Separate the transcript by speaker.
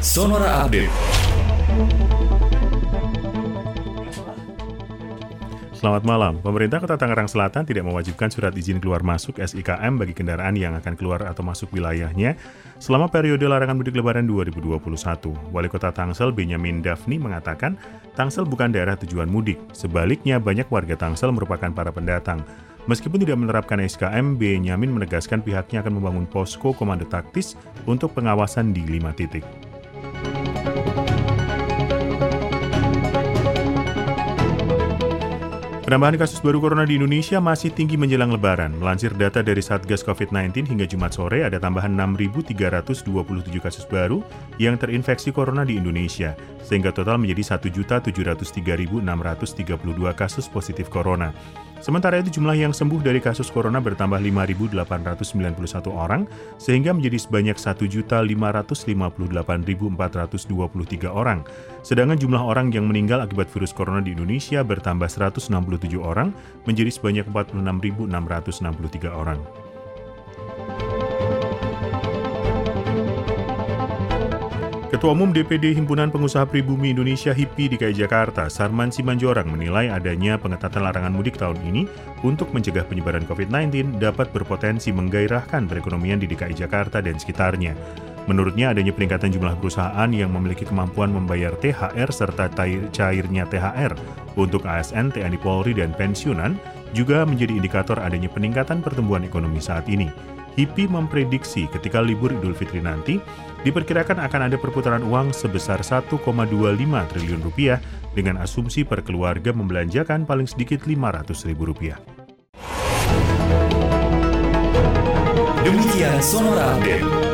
Speaker 1: Sonora Update.
Speaker 2: Selamat malam. Pemerintah Kota Tangerang Selatan tidak mewajibkan surat izin keluar masuk SIKM bagi kendaraan yang akan keluar atau masuk wilayahnya selama periode larangan mudik lebaran 2021. Wali Kota Tangsel Benyamin Dafni mengatakan, Tangsel bukan daerah tujuan mudik. Sebaliknya, banyak warga Tangsel merupakan para pendatang. Meskipun tidak menerapkan SKM, Benyamin menegaskan pihaknya akan membangun posko komando taktis untuk pengawasan di lima titik. Penambahan kasus baru corona di Indonesia masih tinggi menjelang lebaran. Melansir data dari Satgas COVID-19 hingga Jumat sore ada tambahan 6.327 kasus baru yang terinfeksi corona di Indonesia, sehingga total menjadi 1.703.632 kasus positif corona. Sementara itu jumlah yang sembuh dari kasus corona bertambah 5.891 orang, sehingga menjadi sebanyak 1.558.423 orang. Sedangkan jumlah orang yang meninggal akibat virus corona di Indonesia bertambah 167 orang, menjadi sebanyak 46.663 orang. Ketua Umum DPD Himpunan Pengusaha Pribumi Indonesia HIPI DKI Jakarta, Sarman Simanjorang menilai adanya pengetatan larangan mudik tahun ini untuk mencegah penyebaran COVID-19 dapat berpotensi menggairahkan perekonomian di DKI Jakarta dan sekitarnya. Menurutnya adanya peningkatan jumlah perusahaan yang memiliki kemampuan membayar THR serta cairnya THR untuk ASN, TNI Polri, dan pensiunan juga menjadi indikator adanya peningkatan pertumbuhan ekonomi saat ini. HIPI memprediksi ketika libur Idul Fitri nanti, diperkirakan akan ada perputaran uang sebesar 1,25 triliun rupiah dengan asumsi per keluarga membelanjakan paling sedikit 500 ribu rupiah.
Speaker 1: Demikian Sonora Update.